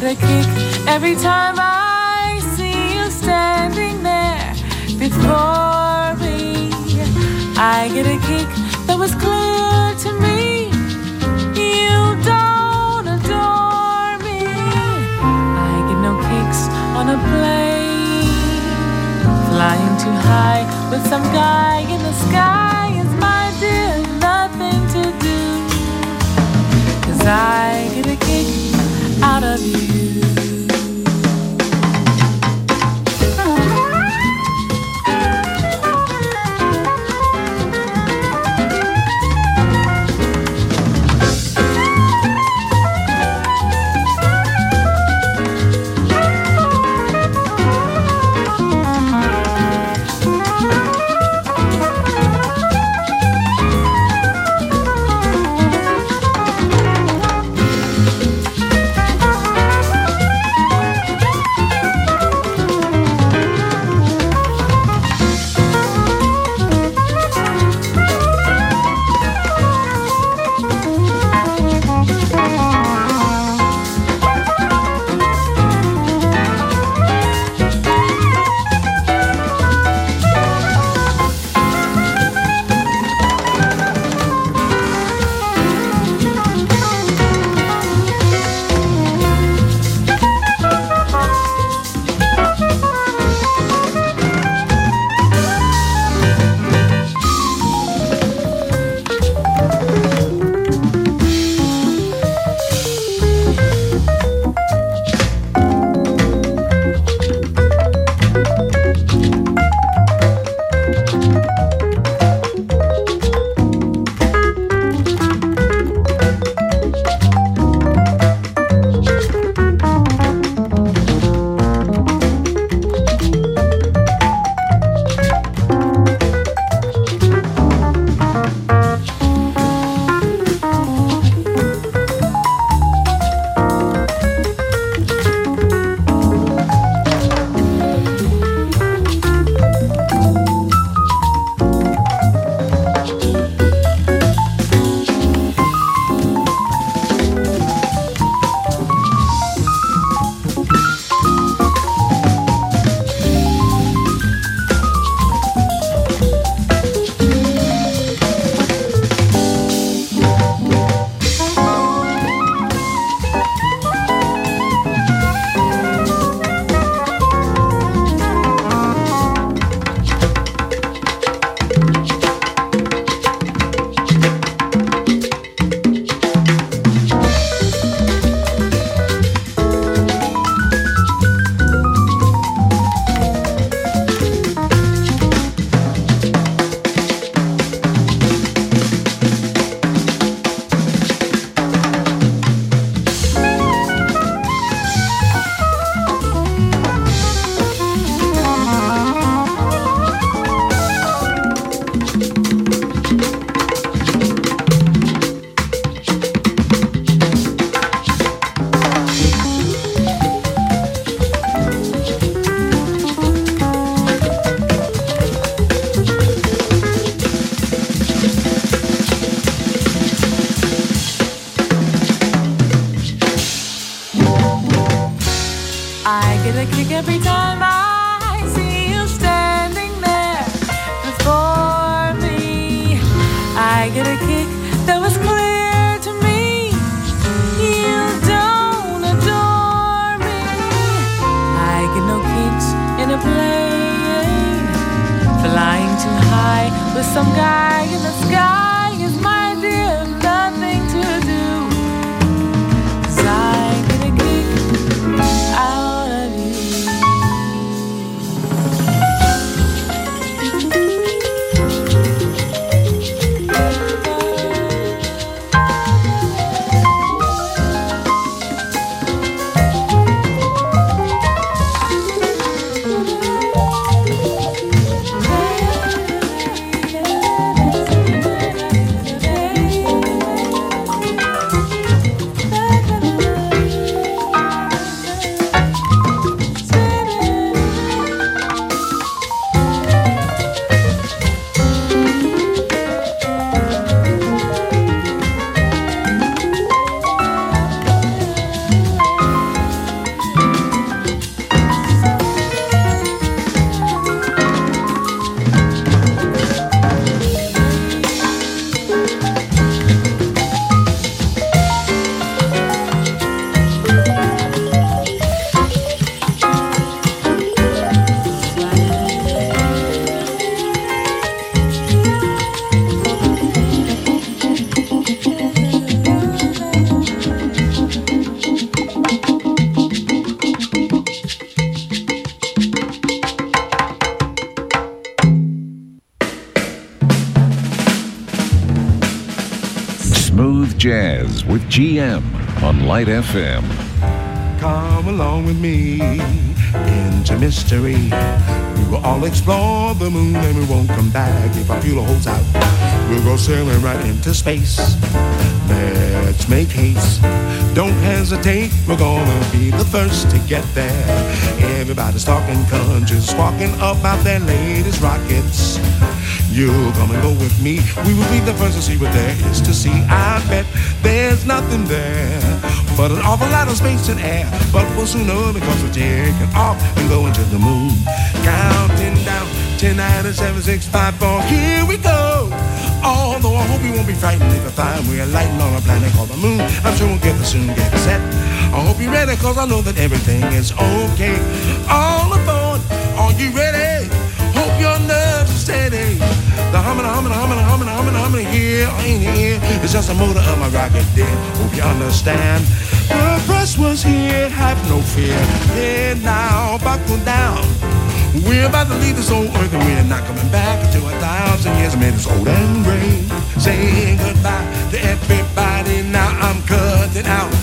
get a kick every time I see you standing there before me. I get a kick that was clear to me. You don't adore me. I get no kicks on a plane. Flying too high with some guy in the sky is my dear nothing to do. Cause I you. With GM on Light FM. Come along with me into mystery. We will all explore the moon and we won't come back if our fuel holds out. We'll go sailing right into space. Let's make haste. Don't hesitate. We're gonna be the first to get there. Everybody's talking countries, talking about their latest rockets. You'll come and go with me. We will be the first to see what there is to see. I bet there's nothing there but an awful lot of space and air. But we'll soon know because we're taking off and going to the moon. Counting down 10, 9, 7, 6, 5, 4. Here we go. Although I hope you won't be frightened if I find we're lighting on a planet called the moon. I'm sure we'll get there soon, get set. I hope you're ready, cause I know that everything is okay. All aboard, are you ready? Hope your nerves are steady. The humming, humming, humming, humming, humming, humming here, ain't here. It's just the motor of my rocket, dear. Hope you understand. The press was here, have no fear. Head now, buckle down. We're about to leave this old earth and we're not coming back until a thousand years. I made this old and gray. Saying goodbye to everybody. Now I'm cutting out.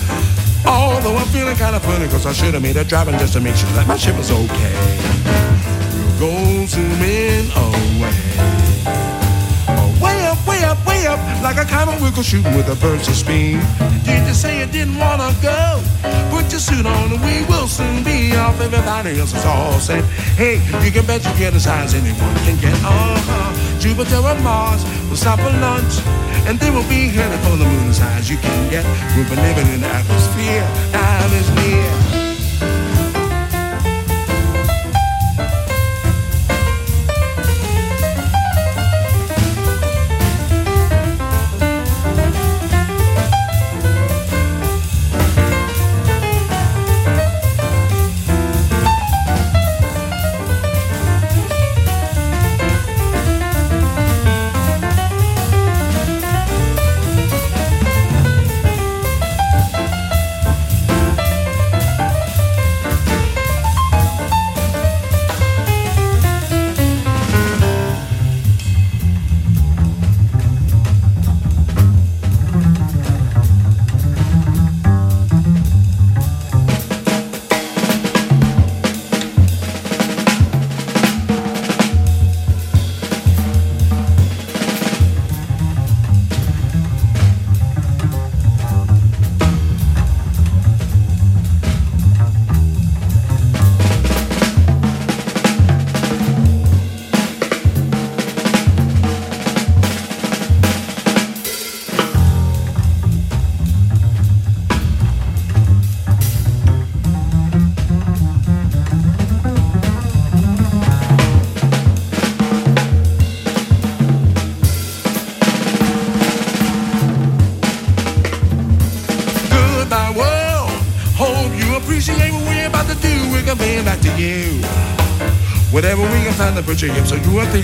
Although I'm feeling kind of funny because I should have made a driving just to make sure that my ship was okay. We'll go zooming away. Way up, way up, like a comet wiggle shooting with a burst of speed. Did you say you didn't wanna go? Put your suit on and we will soon be off. Everybody else is all set. Hey, you can bet you get as high as anyone can get. Uh-huh. Jupiter and Mars will stop for lunch. And they will be headed for the moon as high as you can get. We've been living in the atmosphere. Time is near.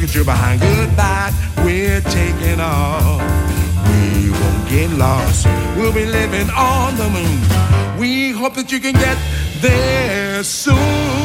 So you behind. Goodbye, we're taking off. We won't get lost. We'll be living on the moon. We hope that you can get there soon.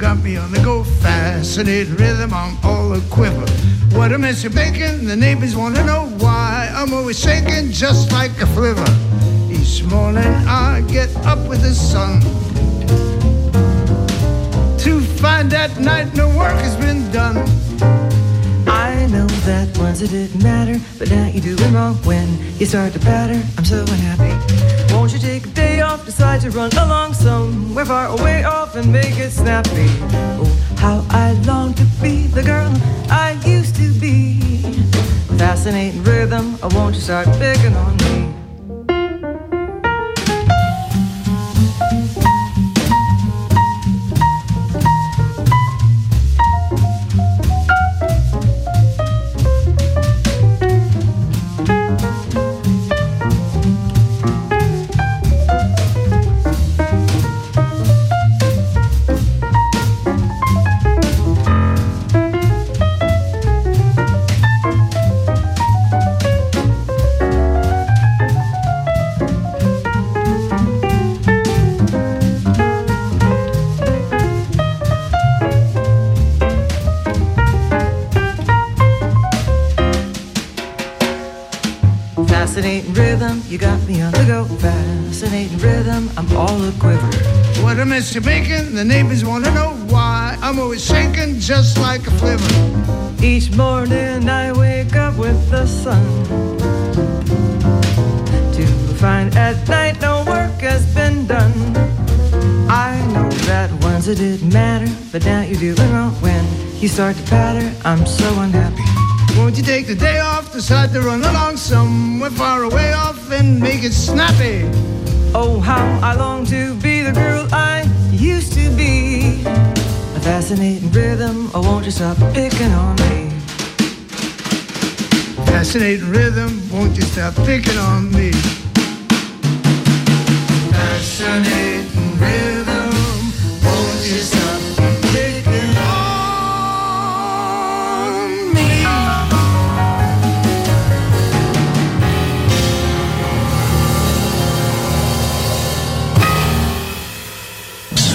Got me on the go. Fascinating rhythm, I'm all a quiver. What a mess you're baking, the neighbors want to know why. I'm always shaking just like a flivver. Each morning I get up with the sun to find that night no work has been done. I know that once it didn't matter, but now you're doing wrong when you start to patter. I'm so unhappy. Won't you take a day off, decide to run along somewhere far away off and make it snappy? Oh, how I long to be the girl I used to be. Fascinating rhythm, I won't you start picking on me? Mess you're making, the neighbors want to know why. I'm always shaking just like a flivver. Each morning I wake up with the sun. To find at night no work has been done. I know that once it didn't matter, but now you're doing wrong when you start to patter. I'm so unhappy. Won't you take the day off, decide to run along somewhere far away off and make it snappy? Oh, how I long to be the girl I used to be. A fascinating rhythm, oh, won't you stop picking on me? Fascinating rhythm, won't you stop picking on me? Fascinating rhythm, won't you stop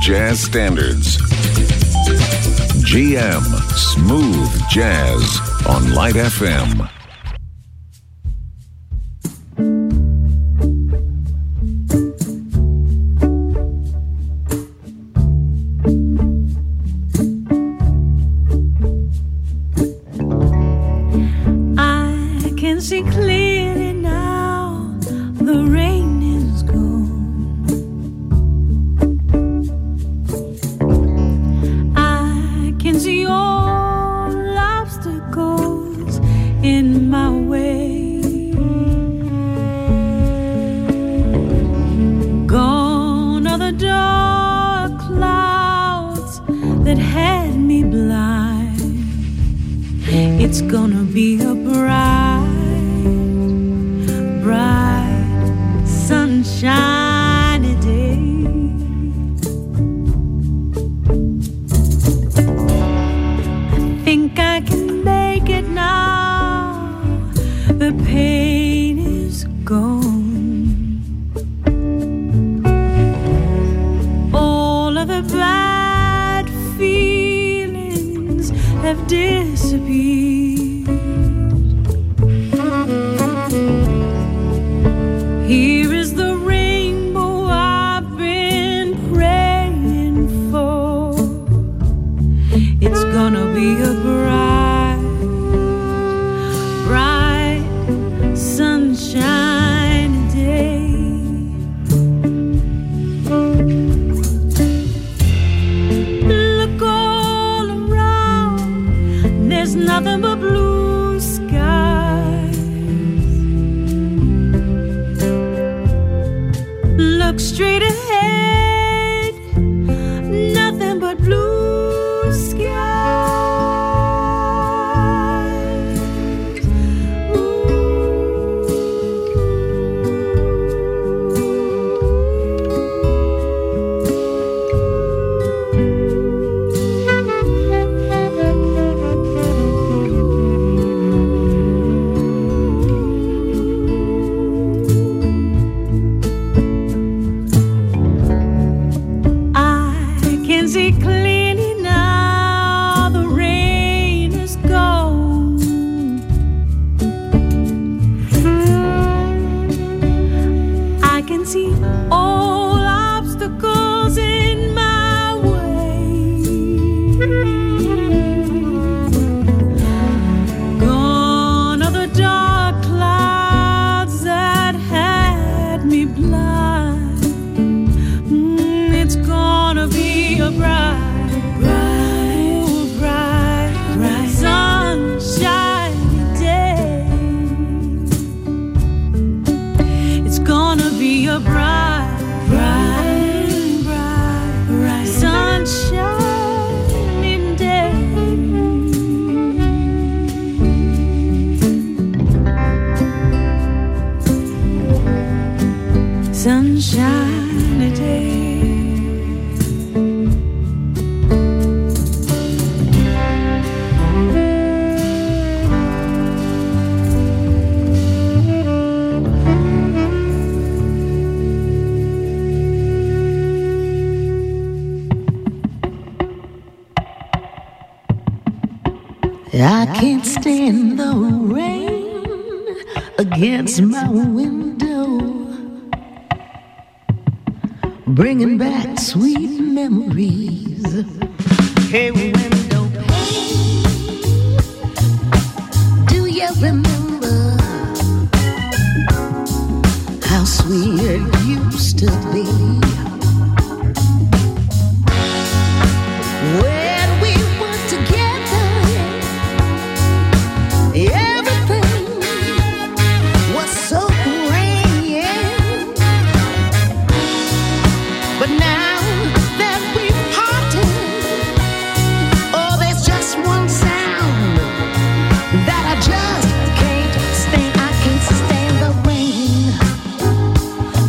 jazz standards. GM Smooth Jazz on Light FM.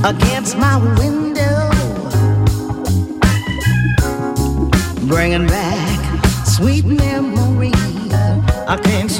Against my window, bringing back sweet memories. I can't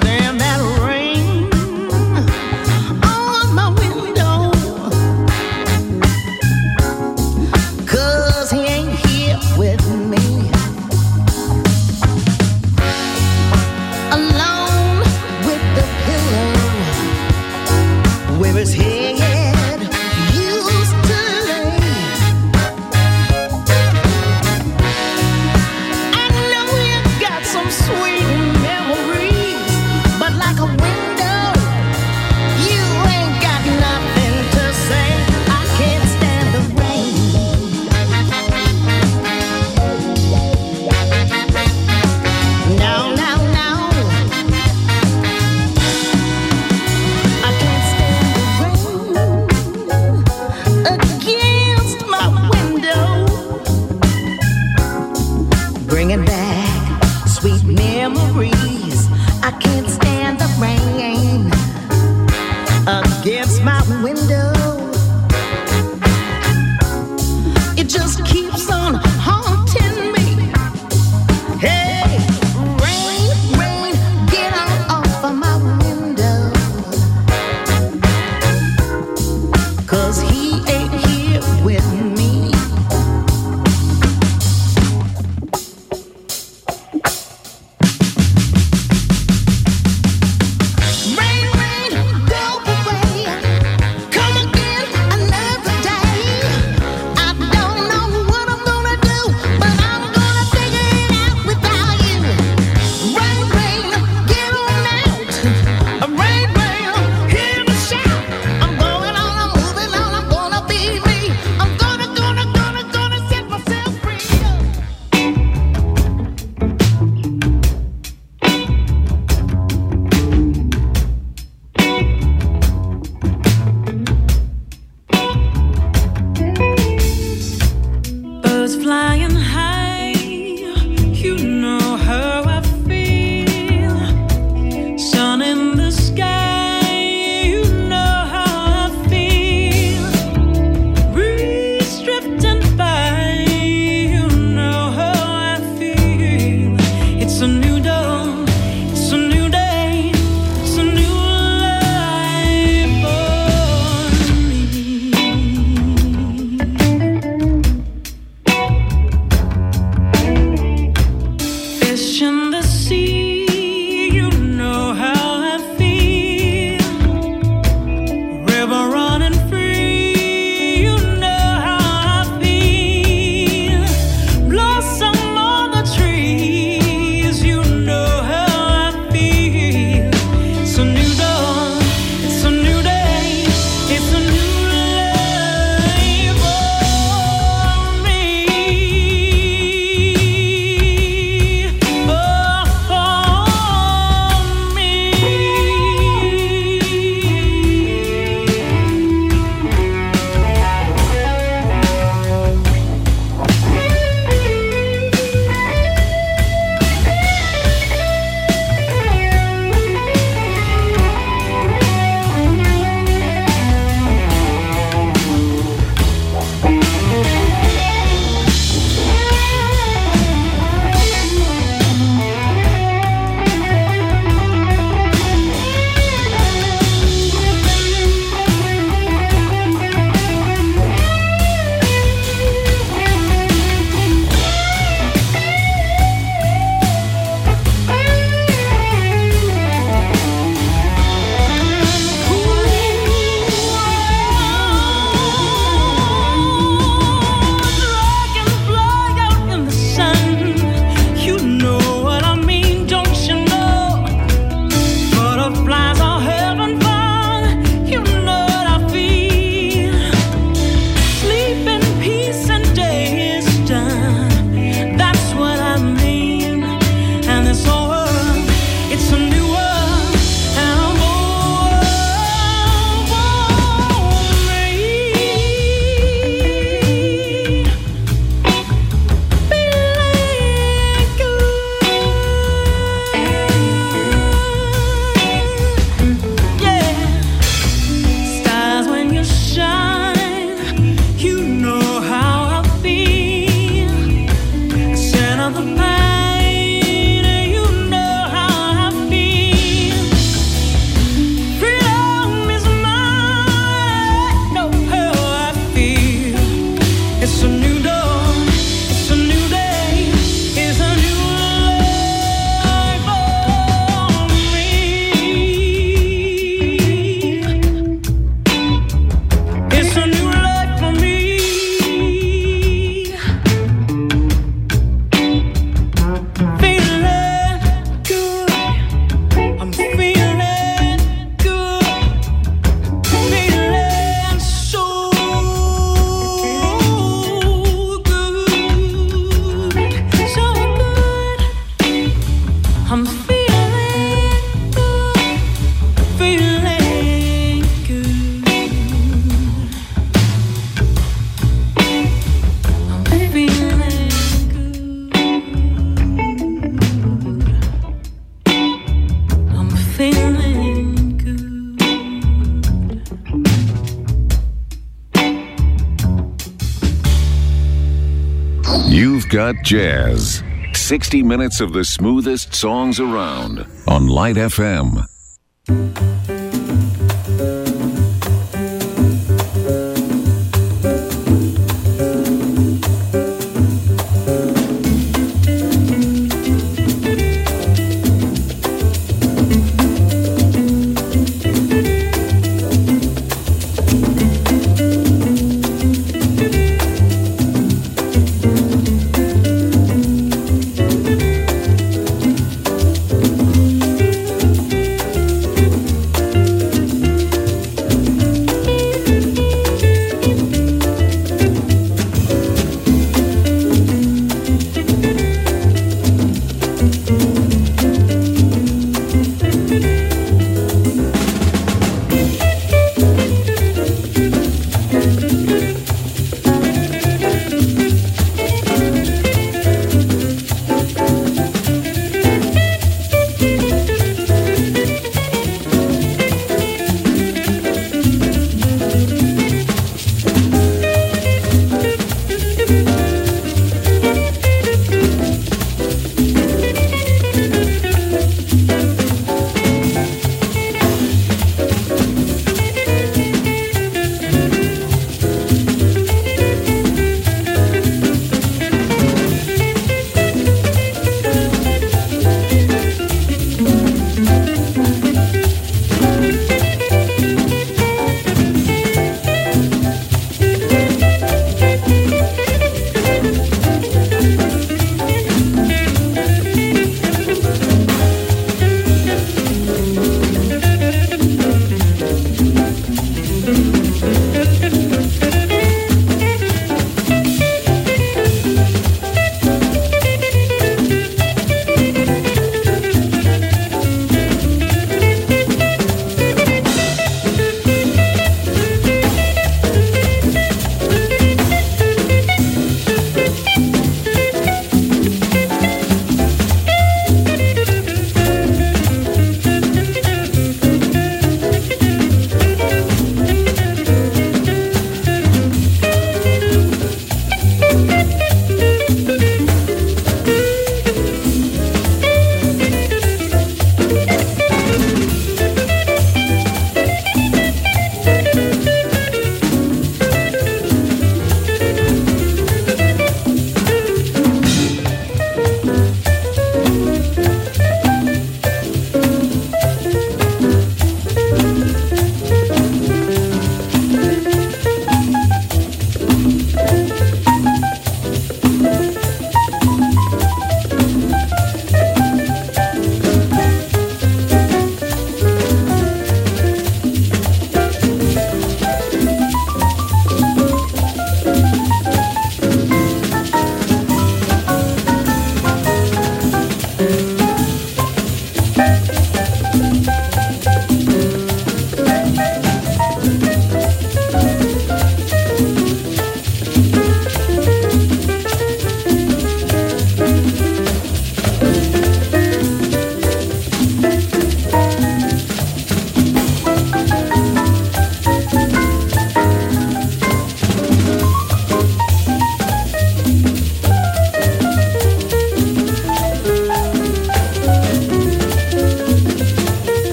You've jazz. 60 minutes of the smoothest songs around on Light FM.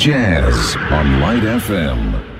Jazz on Light FM.